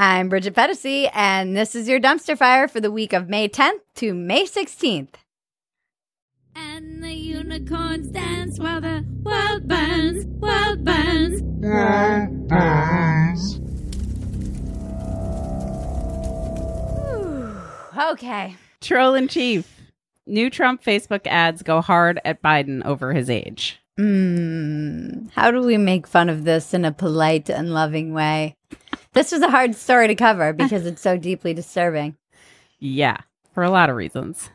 I'm Bridget Phetasy, and this is your dumpster fire for the week of May 10th to May 16th. And the unicorns dance while the world burns, world burns. world burns. Okay. Troll in chief. New Trump Facebook ads go hard at Biden over his age. Mm, how do we make fun of this in a polite and loving way? This was a hard story to cover because it's so deeply disturbing. Yeah, for a lot of reasons.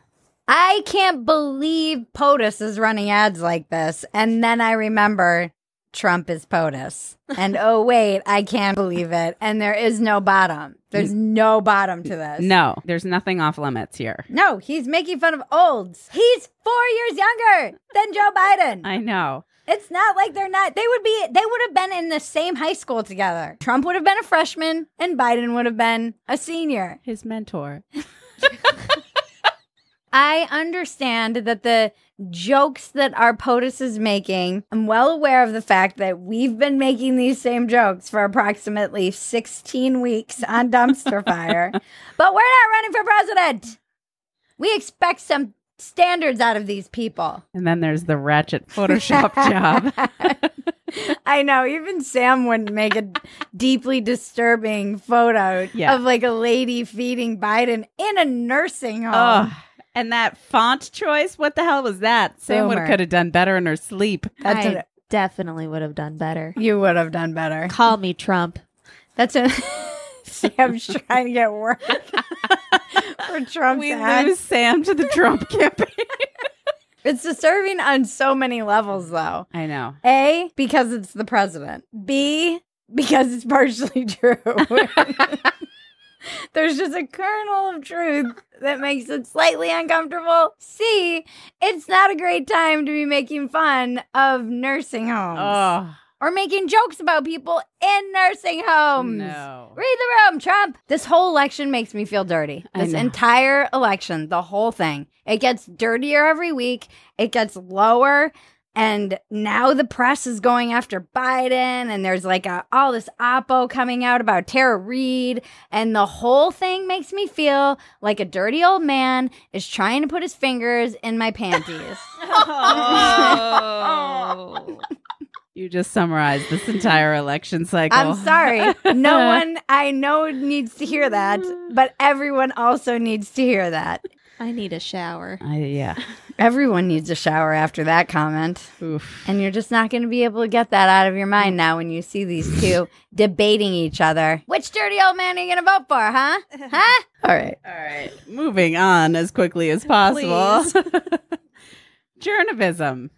I can't believe POTUS is running ads like this. And then I remember Trump is POTUS. And oh, wait, I can't believe it. And there is no bottom. There's no bottom to this. No, there's nothing off limits here. No, he's making fun of olds. He's four years younger than Joe Biden. I know. It's not like they're not. They would be. They would have been in the same high school together. Trump would have been a freshman, and Biden would have been a senior. His mentor. I understand that the jokes that our POTUS is making, I'm well aware of the fact that we've been making these same jokes for approximately 16 weeks on Dumpster Fire, but we're not running for president. We expect some standards out of these people. And then there's the ratchet Photoshop job. I know. Even Sam wouldn't make a deeply disturbing photo Yeah. of like a lady feeding Biden in a nursing home. Oh, and that font choice, what the hell was that? Sam would Boomer. could have done better in her sleep. That's I definitely would have done better. you would have done better. Call me Trump. That's a Sam's trying to get work for Trump's We ad. lose Sam to the Trump campaign. It's disturbing on so many levels, though. I know. A, because it's the president. B, because it's partially true. There's just a kernel of truth that makes it slightly uncomfortable. C, it's not a great time to be making fun of nursing homes Oh, or making jokes about people in nursing homes. no. Read the room, Trump. This whole election makes me feel dirty. This entire election, the whole thing. It gets dirtier every week. It gets lower. And now the press is going after Biden, and there's like a, all this oppo coming out about Tara Reade. And the whole thing makes me feel like a dirty old man is trying to put his fingers in my panties. Oh. you just summarized this entire election cycle. I'm sorry. No one I know needs to hear that, but everyone also needs to hear that. I need a shower. I, yeah. Everyone needs a shower after that comment. Oof. And you're just not going to be able to get that out of your mind now when you see these two debating each other. Which dirty old man are you going to vote for, huh? Huh? All right. All right. Moving on as quickly as possible. Journalism.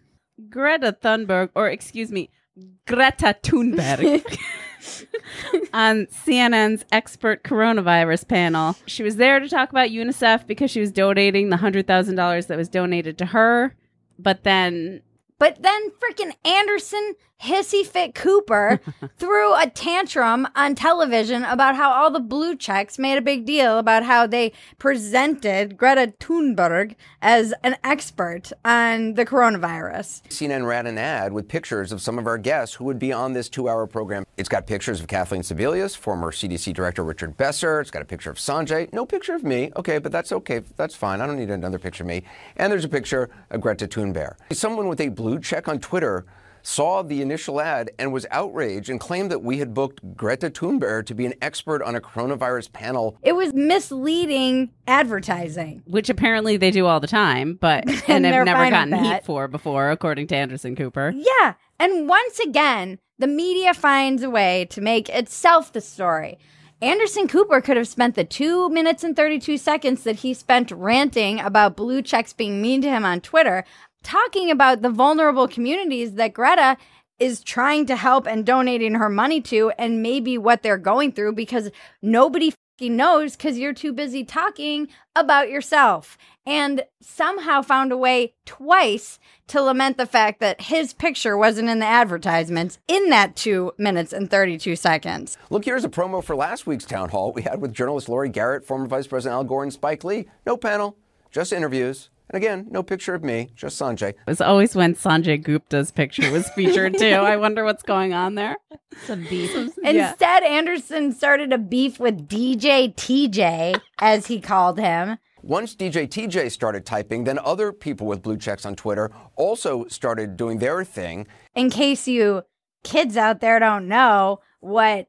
Greta Thunberg, or excuse me, Greta Thunberg. on CNN's expert coronavirus panel. She was there to talk about UNICEF because she was donating the $100,000 that was donated to her. But then But then freaking Anderson Hissy Fit Cooper threw a tantrum on television about how all the blue checks made a big deal about how they presented Greta Thunberg as an expert on the coronavirus. CNN ran an ad with pictures of some of our guests who would be on this two hour program. It's got pictures of Kathleen Sebelius, former CDC Director Richard Besser. It's got a picture of Sanjay. No picture of me. Okay, but that's okay. That's fine. I don't need another picture of me. And there's a picture of Greta Thunberg. Someone with a blue check on Twitter saw the initial ad and was outraged and claimed that we had booked Greta Thunberg to be an expert on a coronavirus panel It was misleading advertising. which apparently they do all the time, but And and have never gotten heat for before, according to Anderson Cooper. Yeah. And once again, the media finds a way to make itself the story. Anderson Cooper could have spent the two minutes and 32 seconds that he spent ranting about blue checks being mean to him on Twitter, talking about the vulnerable communities that Greta is trying to help and donating her money to, and maybe what they're going through because nobody knows because you're too busy talking about yourself. And somehow found a way twice to lament the fact that his picture wasn't in the advertisements in that two minutes and 32 seconds. Look, here's a promo for last week's town hall we had with journalist Laurie Garrett, former Vice President Al Gore, and Spike Lee. No panel, just interviews. And again, no picture of me, just Sanjay. It was always when Sanjay Gupta's picture was featured too. I wonder what's going on there. Some beef. Yeah. Instead, Anderson started a beef with DJ TJ, as he called him. Once DJ TJ started typing, then other people with blue checks on Twitter also started doing their thing. In case you kids out there don't know what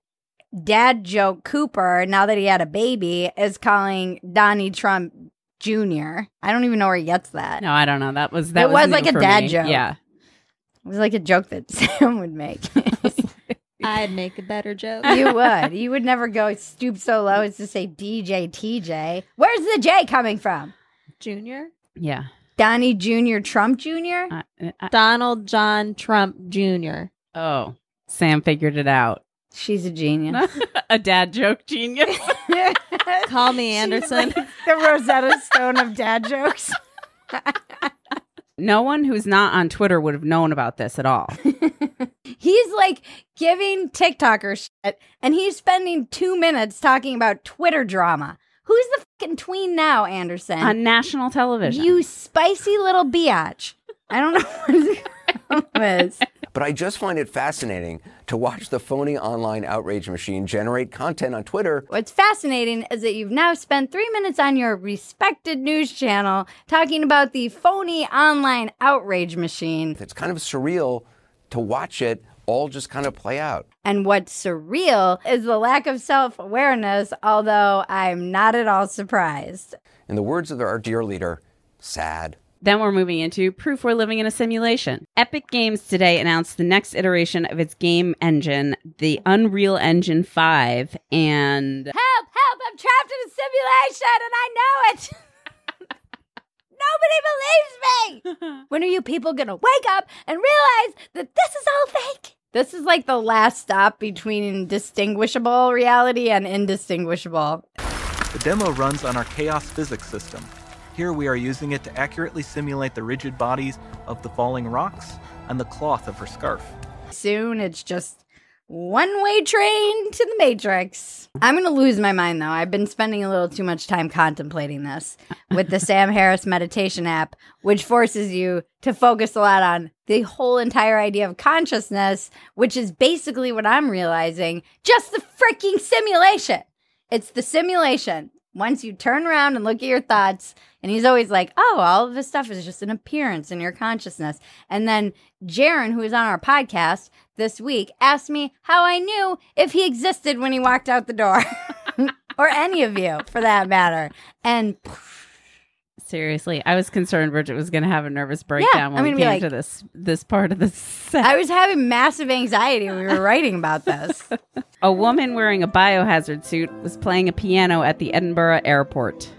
dad joke Cooper, now that he had a baby, is calling Donnie Trump Jr. I don't even know where he gets that. No, I don't know. That was that It was new like a dad me. joke. Yeah. It was like a joke that Sam would make. I'd make a better joke. you would. You would never go stoop so low as to say DJ TJ. Where's the J coming from? Junior? Yeah. Donnie Jr. Trump Jr.? Uh, uh, Donald John Trump Jr. oh, Sam figured it out. She's a genius. a dad joke genius. Call me Anderson. the Rosetta Stone of dad jokes. no one who's not on Twitter would have known about this at all. He's like giving TikTokers shit, and he's spending two minutes talking about Twitter drama. Who's the fucking tween now, Anderson? on national television. you spicy little biatch. I don't know what his problem is. But I just find it fascinating to watch the phony online outrage machine generate content on Twitter What's fascinating is that you've now spent three minutes on your respected news channel talking about the phony online outrage machine. it's kind of surreal to watch it all just kind of play out. And what's surreal is the lack of self awareness, although I'm not at all surprised. In the words of our dear leader, sad. Then we're moving into proof we're living in a simulation. Epic Games today announced the next iteration of its game engine, the Unreal Engine 5, and Help, help, I'm trapped in a simulation and I know it. Nobody believes me. When are you people going to wake up and realize that this is all fake? This is like the last stop between distinguishable reality and indistinguishable. The demo runs on our chaos physics system. Here we are using it to accurately simulate the rigid bodies of the falling rocks and the cloth of her scarf. Soon it's just one way train to the Matrix. I'm going to lose my mind though. I've been spending a little too much time contemplating this with the Sam Harris meditation app, which forces you to focus a lot on the whole entire idea of consciousness, which is basically what I'm realizing just the freaking simulation. It's the simulation. Once you turn around and look at your thoughts, and he's always like, oh, all of this stuff is just an appearance in your consciousness. And then Jaron, who is on our podcast this week, asked me how I knew if he existed when he walked out the door, or any of you for that matter. And seriously, I was concerned Bridget was going to have a nervous breakdown when I'm we came like- to this this part of the set. I was having massive anxiety when we were writing about this. a woman wearing a biohazard suit was playing a piano at the Edinburgh airport.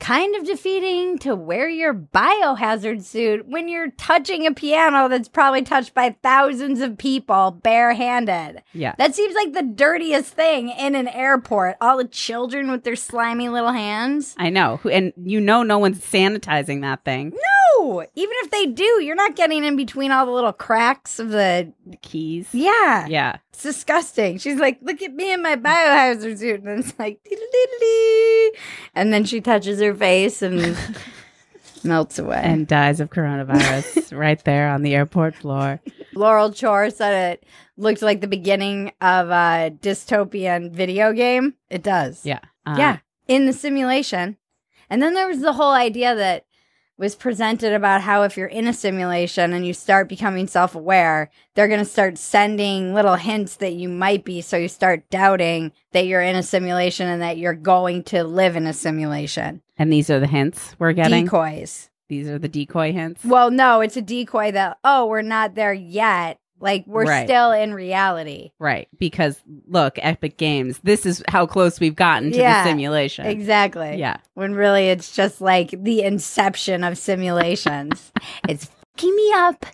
Kind of defeating to wear your biohazard suit when you're touching a piano that's probably touched by thousands of people barehanded. Yeah. That seems like the dirtiest thing in an airport. All the children with their slimy little hands. I know. And you know no one's sanitizing that thing. No, even if they do, you're not getting in between all the little cracks of the. The keys. Yeah. Yeah. It's disgusting. She's like, look at me in my biohazard suit. And it's like, and then she touches her face and melts away. And dies of coronavirus right there on the airport floor. Laurel Chor said it looked like the beginning of a dystopian video game. It does. Yeah. Uh, yeah. In the simulation. And then there was the whole idea that was presented about how if you're in a simulation and you start becoming self aware, they're going to start sending little hints that you might be. So you start doubting that you're in a simulation and that you're going to live in a simulation. And these are the hints we're getting. Decoys. These are the decoy hints. Well, no, it's a decoy that, oh, we're not there yet. Like we're Right. still in reality. Right. Because look, Epic Games, this is how close we've gotten to Yeah, the simulation. Exactly. Yeah. When really it's just like the inception of simulations. it's fucking me up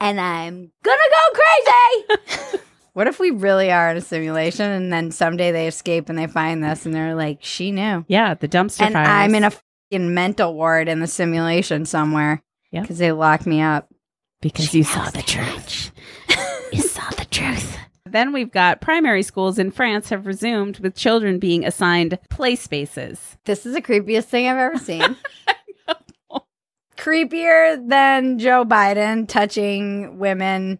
and I'm gonna go crazy. what if we really are in a simulation and then someday they escape and they find this and they're like, she knew. Yeah. The dumpster and fires. I'm in a fucking mental ward in the simulation somewhere. Yeah. Because they locked me up. Because you saw the truth. you saw the truth. Then we've got primary schools in France have resumed with children being assigned play spaces. This is the creepiest thing I've ever seen. creepier than Joe Biden touching women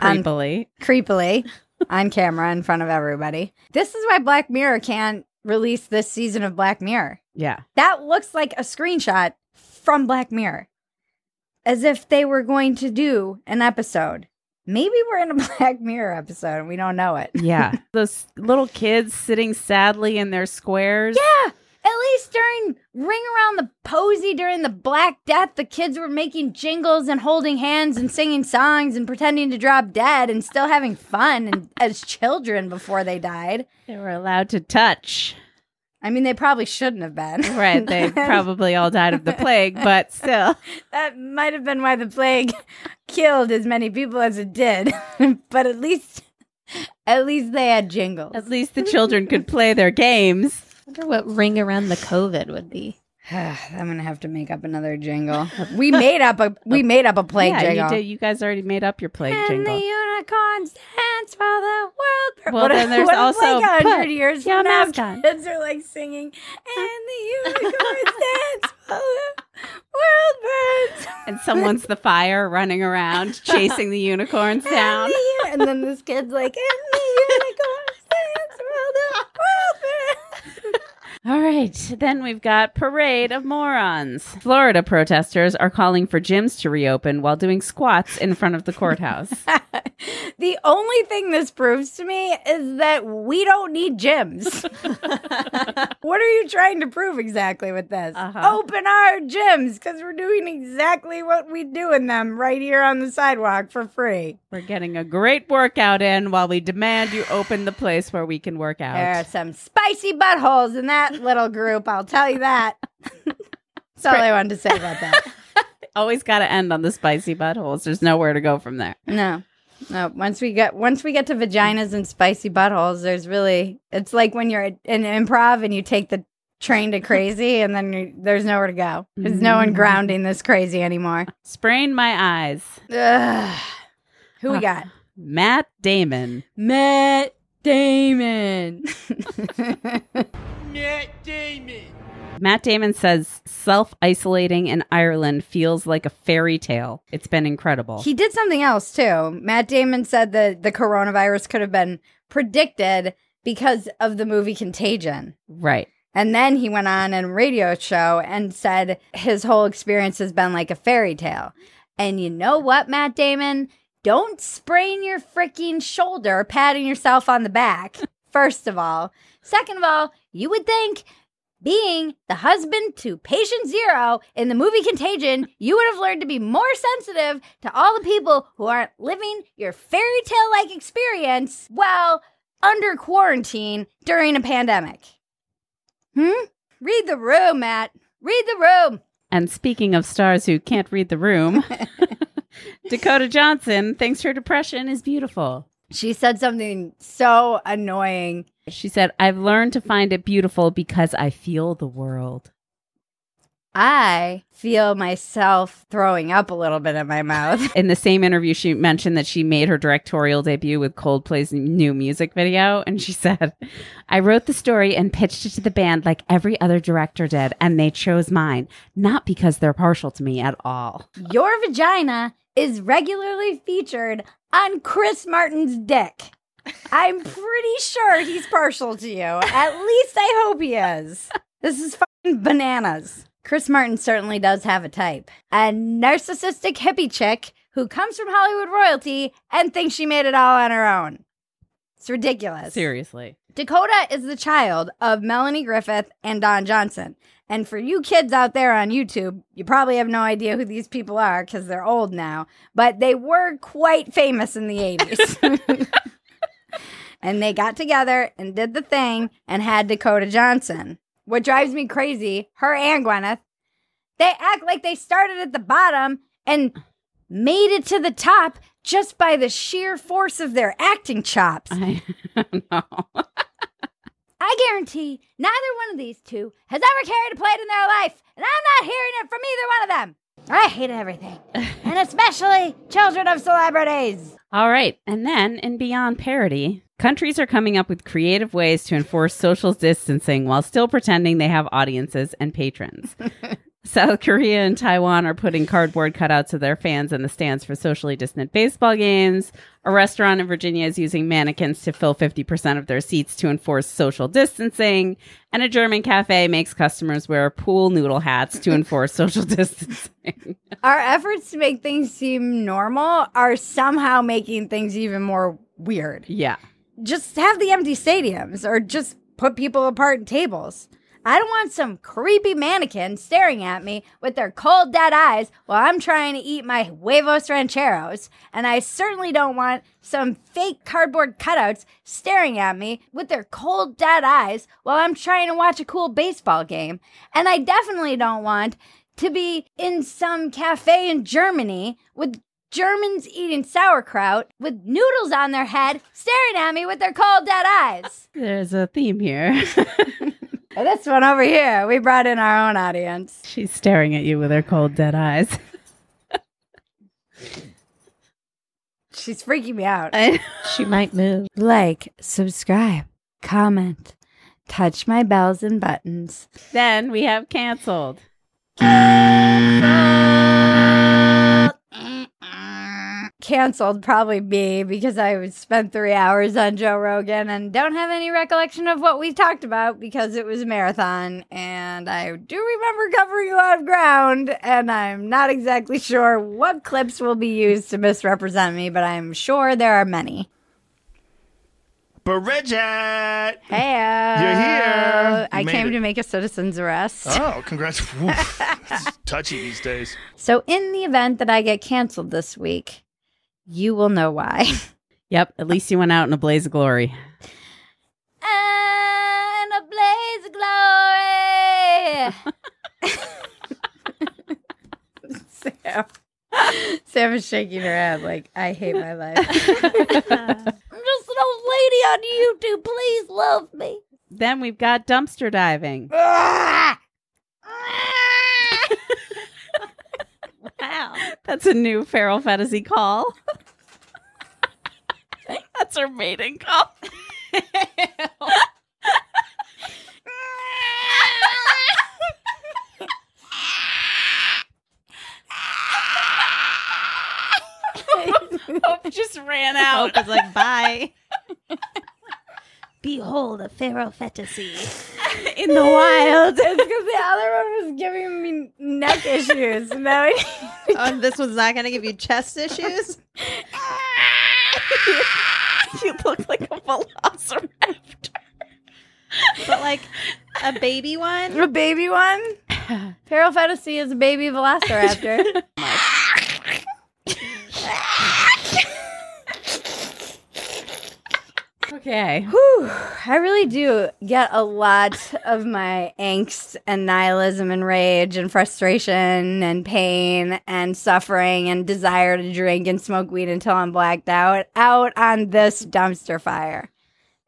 on- Creepily. creepily on camera in front of everybody. This is why Black Mirror can't release this season of Black Mirror. Yeah. That looks like a screenshot from Black Mirror. As if they were going to do an episode. Maybe we're in a Black Mirror episode and we don't know it. Yeah. Those little kids sitting sadly in their squares. Yeah. At least during Ring Around the Posy during the Black Death, the kids were making jingles and holding hands and singing songs and pretending to drop dead and still having fun and, as children before they died. They were allowed to touch. I mean, they probably shouldn't have been. Right. They probably all died of the plague, but still. that might have been why the plague killed as many people as it did. but at least, at least they had jingles. At least the children could play their games. wonder what ring around the COVID would be. I'm gonna have to make up another jingle. We made up a we made up a plague yeah, jingle. you did. You guys already made up your plague and jingle. the unicorns dance while the world. Well, what then there's what also like a hundred years your from now, mask on. kids are like singing, and the unicorns dance while the world burns. and someone's the fire running around chasing the unicorns And, down. the, and then this kid's like, and the unicorns dance while the world burns. All right, then we've got Parade of Morons. Florida protesters are calling for gyms to reopen while doing squats in front of the courthouse. the only thing this proves to me is that we don't need gyms. what are you trying to prove exactly with this? Uh-huh. Open our gyms because we're doing exactly what we do in them right here on the sidewalk for free. We're getting a great workout in while we demand you open the place where we can work out. There are some spicy buttholes in that little group, I'll tell you that. That's all I wanted to say about that. Always got to end on the spicy buttholes. There's nowhere to go from there. No. No, once we get once we get to vaginas and spicy buttholes, there's really it's like when you're in improv and you take the train to crazy and then there's nowhere to go. There's no one mm-hmm. grounding this crazy anymore. Sprain my eyes. Ugh. Who we got? Matt Damon. Matt Damon. Matt Damon Matt Damon says self isolating in Ireland feels like a fairy tale. It's been incredible. he did something else too. Matt Damon said that the coronavirus could have been predicted because of the movie Contagion. right. And then he went on a radio show and said his whole experience has been like a fairy tale. And you know what, Matt Damon? Don't sprain your freaking shoulder patting yourself on the back, first of all. Second of all, you would think being the husband to patient zero in the movie Contagion, you would have learned to be more sensitive to all the people who aren't living your fairy tale like experience while under quarantine during a pandemic. Hmm? Read the room, Matt. Read the room. And speaking of stars who can't read the room, Dakota Johnson thinks her depression is beautiful. She said something so annoying. She said, I've learned to find it beautiful because I feel the world. I feel myself throwing up a little bit in my mouth. In the same interview, she mentioned that she made her directorial debut with Coldplay's new music video. And she said, I wrote the story and pitched it to the band like every other director did, and they chose mine, not because they're partial to me at all. Your vagina is regularly featured on Chris Martin's dick. I'm pretty sure he's partial to you. At least I hope he is. This is fucking bananas. Chris Martin certainly does have a type. A narcissistic hippie chick who comes from Hollywood royalty and thinks she made it all on her own. It's ridiculous. Seriously. Dakota is the child of Melanie Griffith and Don Johnson. And for you kids out there on YouTube, you probably have no idea who these people are because they're old now, but they were quite famous in the 80s. and they got together and did the thing and had Dakota Johnson. What drives me crazy, her and Gwyneth, they act like they started at the bottom and made it to the top just by the sheer force of their acting chops. I know. I guarantee neither one of these two has ever carried a plate in their life, and I'm not hearing it from either one of them. I hate everything, and especially children of celebrities. All right. And then in Beyond Parody, countries are coming up with creative ways to enforce social distancing while still pretending they have audiences and patrons. South Korea and Taiwan are putting cardboard cutouts of their fans in the stands for socially distant baseball games. A restaurant in Virginia is using mannequins to fill 50% of their seats to enforce social distancing. And a German cafe makes customers wear pool noodle hats to enforce social distancing. Our efforts to make things seem normal are somehow making things even more weird. yeah. Just have the empty stadiums or just put people apart in tables. I don't want some creepy mannequin staring at me with their cold, dead eyes while I'm trying to eat my huevos rancheros. And I certainly don't want some fake cardboard cutouts staring at me with their cold, dead eyes while I'm trying to watch a cool baseball game. And I definitely don't want to be in some cafe in Germany with Germans eating sauerkraut with noodles on their head staring at me with their cold, dead eyes. There's a theme here. And this one over here, we brought in our own audience. She's staring at you with her cold, dead eyes. She's freaking me out. She might move. Like, subscribe, comment, touch my bells and buttons. then we have canceled. Canceled probably me because I spent three hours on Joe Rogan and don't have any recollection of what we talked about because it was a marathon. And I do remember covering a lot of ground, and I'm not exactly sure what clips will be used to misrepresent me, but I'm sure there are many. Bridget! Hey, You're here. I You made came it. to make a citizen's arrest. Oh, congrats. Oof. touchy these days. So, in the event that I get canceled this week, you will know why. Yep, at least you went out in a blaze of glory. and a blaze of glory. Sam. Sam is shaking her head like, I hate my life. I'm just an old lady on YouTube. Please love me. Then we've got dumpster diving. Ah! Ah! Wow. That's a new feral fantasy call. That's her mating call. Hope just ran out. Hope is like, bye. Behold a pharaoh fantasy. in the wild. It's because the other one was giving me neck issues. Now I Oh, this one's not going to give you chest issues? you look like a velociraptor. But like a baby one? a baby one. Feral Fantasy is a baby velociraptor. Okay. Whew, I really do get a lot of my angst and nihilism and rage and frustration and pain and suffering and desire to drink and smoke weed until I'm blacked out out on this dumpster fire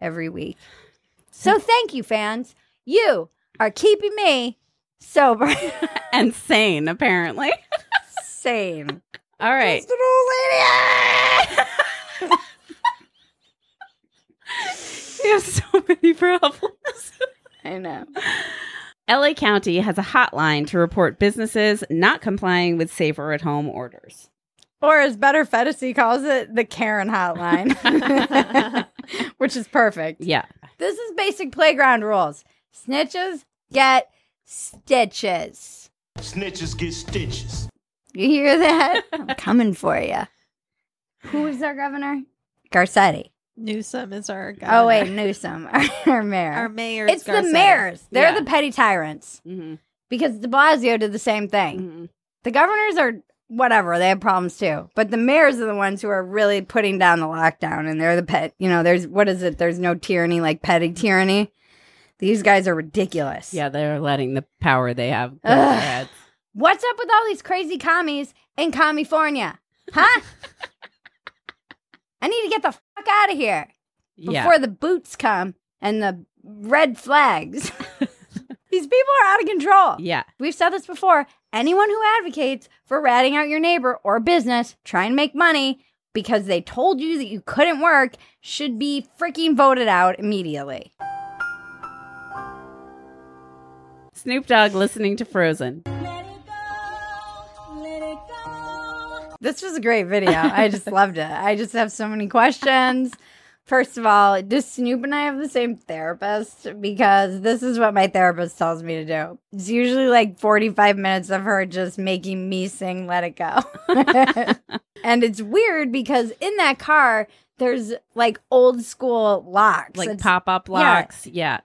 every week. So thank you, fans. You are keeping me sober, And sane, apparently. sane. All right. Just an old lady. We have so many problems. I know. LA County has a hotline to report businesses not complying with safer at home orders. Or as Better Fantasy calls it, the Karen hotline, which is perfect. Yeah. This is basic playground rules. Snitches get stitches. Snitches get stitches. You hear that? I'm coming for you. Who is our governor? Garcetti. Newsom is our governor. Oh wait, Newsom, our, our mayor. Our mayor it's the mayors. They're Yeah. the petty tyrants Mm-hmm. because De Blasio did the same thing. The governors are whatever; they have problems too. But the mayors are the ones who are really putting down the lockdown, and they're the pet. You know, there's what is it? There's no tyranny like petty tyranny. These guys are ridiculous. Yeah, they're letting the power they have go their heads. What's up with all these crazy commies in California? Huh? I need to get the fuck out of here before Yeah. the boots come and the red flags. these people are out of control. Yeah. We've said this before. Anyone who advocates for ratting out your neighbor or business trying to make money because they told you that you couldn't work should be freaking voted out immediately. Snoop Dogg listening to Frozen. This was a great video. I just loved it. I just have so many questions. First of all, does Snoop and I have the same therapist? Because this is what my therapist tells me to do. It's usually like 45 minutes of her just making me sing Let It Go. and it's weird because in that car, there's like old school locks. Like pop up yeah. locks. Yeah.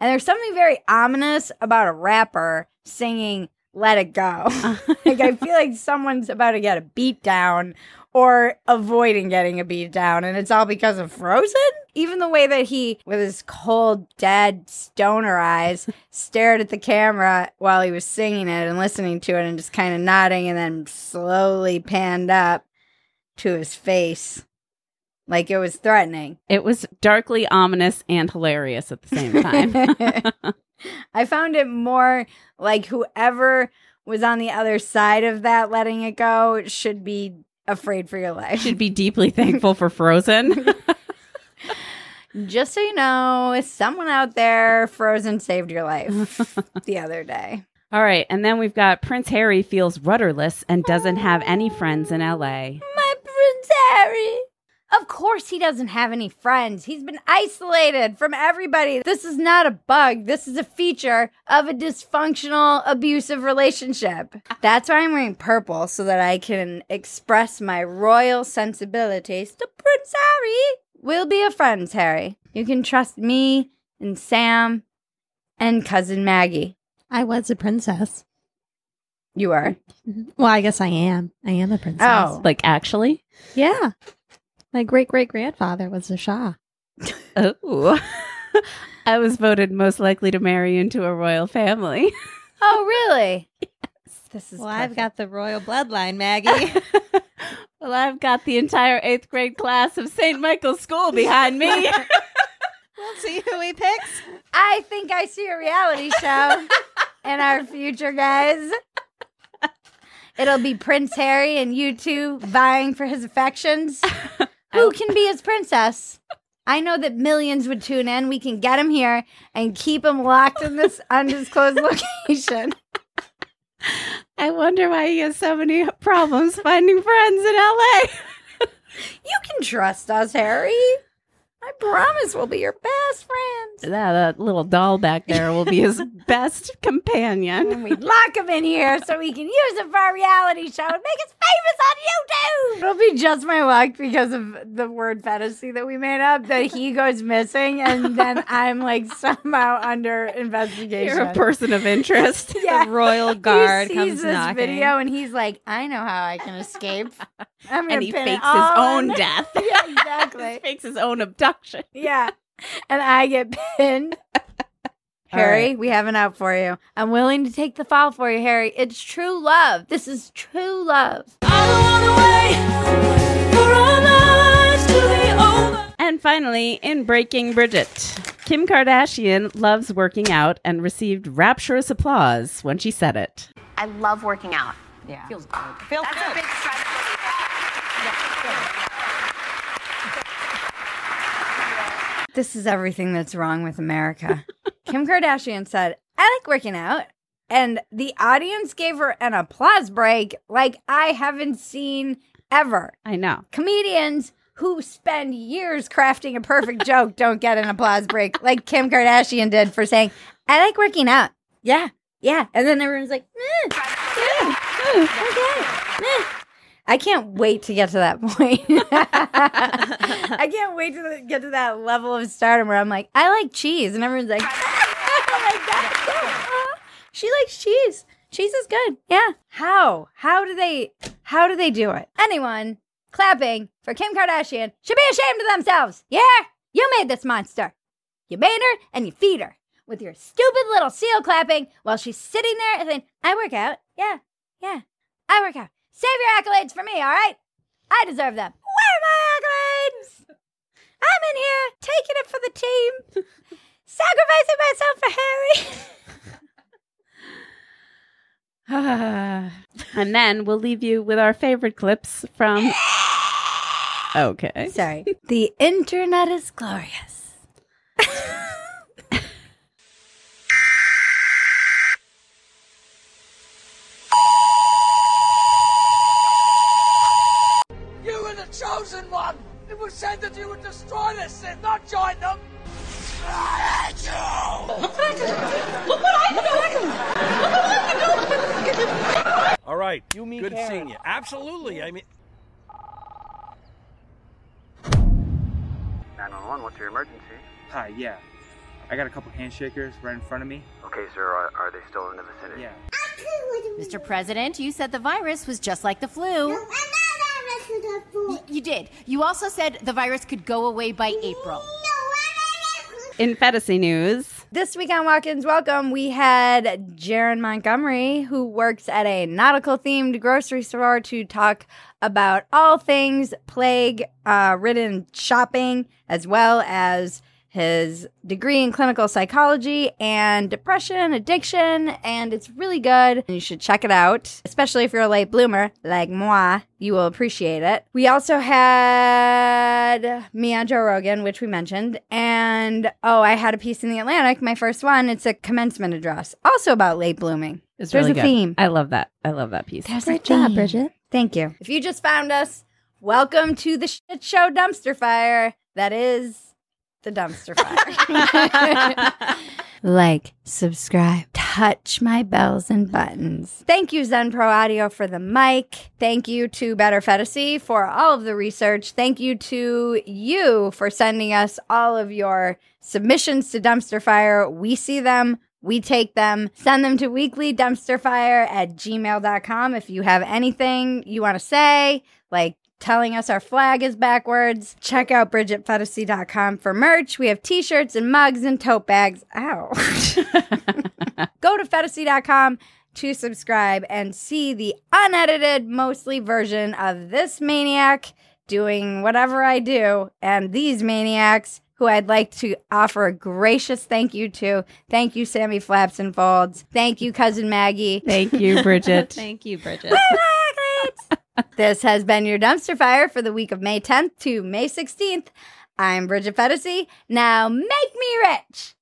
And there's something very ominous about a rapper singing Let It Go. like I feel like someone's about to get a beat down or avoiding getting a beat down and it's all because of Frozen? Even the way that he with his cold dead stoner eyes stared at the camera while he was singing it and listening to it and just kind of nodding and then slowly panned up to his face like it was threatening. It was darkly ominous and hilarious at the same time. I found it more like whoever was on the other side of that letting it go should be afraid for your life. Should be deeply thankful for Frozen. Just so you know, if someone out there frozen saved your life the other day. All right. And then we've got Prince Harry feels rudderless and doesn't have any friends in LA. My Prince Harry. Of course, he doesn't have any friends. He's been isolated from everybody. This is not a bug. This is a feature of a dysfunctional, abusive relationship. That's why I'm wearing purple so that I can express my royal sensibilities to Prince Harry. We'll be a friends, Harry. You can trust me and Sam and cousin Maggie. I was a princess. You are. Well, I guess I am. I am a princess. Oh. Like, actually? yeah. My great great grandfather was a Shah. Oh. I was voted most likely to marry into a royal family. Oh, really? This is Well, I've got the royal bloodline, Maggie. well, I've got the entire eighth grade class of St. Michael's School behind me. we'll see who he picks. I think I see a reality show in our future, guys. It'll be Prince Harry and you two vying for his affections. Who oh. can be his princess? I know that millions would tune in. We can get him here and keep him locked in this undisclosed location. I wonder why he has so many problems finding friends in LA. You can trust us, Harry. I promise we'll be your best friends. That, that little doll back there will be his best companion. And we lock him in here so we can use him for our reality show and make us famous on YouTube. It'll be just my luck because of the word fantasy that we made up that he goes missing and then I'm like somehow under investigation. You're a person of interest. yeah. The royal guard he comes sees this knocking. video and he's like, I know how I can escape. I'm and he fakes his own on- death. Yeah, exactly. he exactly. fakes his own abduction. Yeah. And I get pinned. Harry, right. we have an out for you. I'm willing to take the fall for you, Harry. It's true love. This is true love. And finally, in Breaking Bridget, Kim Kardashian loves working out and received rapturous applause when she said it. I love working out. Yeah. Feels good. Feels That's a big stress This is everything that's wrong with America. Kim Kardashian said, I like working out. And the audience gave her an applause break like I haven't seen ever. I know. Comedians who spend years crafting a perfect joke don't get an applause break like Kim Kardashian did for saying, I like working out. Yeah, yeah. And then everyone's like, yeah, oh, okay. eh." I can't wait to get to that point. I can't wait to get to that level of stardom where I'm like, I like cheese. And everyone's like, oh my God. she likes cheese. Cheese is good. Yeah. How? How do they how do they do it? Anyone clapping for Kim Kardashian should be ashamed of themselves. Yeah? You made this monster. You made her and you feed her with your stupid little seal clapping while she's sitting there and saying, I work out. Yeah. Yeah. I work out. Save your accolades for me, all right? I deserve them. Where are my accolades? I'm in here taking it for the team, sacrificing myself for Harry. and then we'll leave you with our favorite clips from. Okay. Sorry. The internet is glorious. destroy this thing, not join them. All right. You mean Good Karen. seeing you. Absolutely. I mean, 911, what's your emergency? Hi, yeah. I got a couple handshakers right in front of me. Okay, sir, are, are they still in the vicinity? Yeah. Mr. President, you said the virus was just like the flu. Y- You did. You also said the virus could go away by April. In fantasy news, This week on Walk-ins Welcome, we had Jaron Montgomery, who works at a nautical-themed grocery store, to talk about all things plague-ridden uh, shopping, as well as his degree in clinical psychology and depression, addiction, and it's really good. You should check it out, especially if you're a late bloomer like moi. You will appreciate it. We also had me on Joe Rogan, which we mentioned, and oh, I had a piece in the Atlantic, my first one. It's a commencement address, also about late blooming. it's There's really a good. theme. I love that. I love that piece. There's a theme. Thank you. If you just found us, welcome to the shit show dumpster fire. That is the dumpster fire. like, subscribe, touch my bells and buttons. Thank you, Zen Pro Audio, for the mic. Thank you to Better Fantasy for all of the research. Thank you to you for sending us all of your submissions to Dumpster Fire. We see them. We take them, send them to weeklydumpsterfire at gmail.com if you have anything you want to say, like telling us our flag is backwards. Check out bridgetphetasy.com for merch. We have t-shirts and mugs and tote bags. Ow. Go to phetasy.com to subscribe and see the unedited, mostly version of this maniac doing whatever I do and these maniacs who I'd like to offer a gracious thank you to. Thank you, Sammy Flaps and Folds. Thank you, Cousin Maggie. Thank you, Bridget. Thank you, Bridget. This has been your dumpster fire for the week of May 10th to May 16th. I'm Bridget Phetasy. Now make me rich.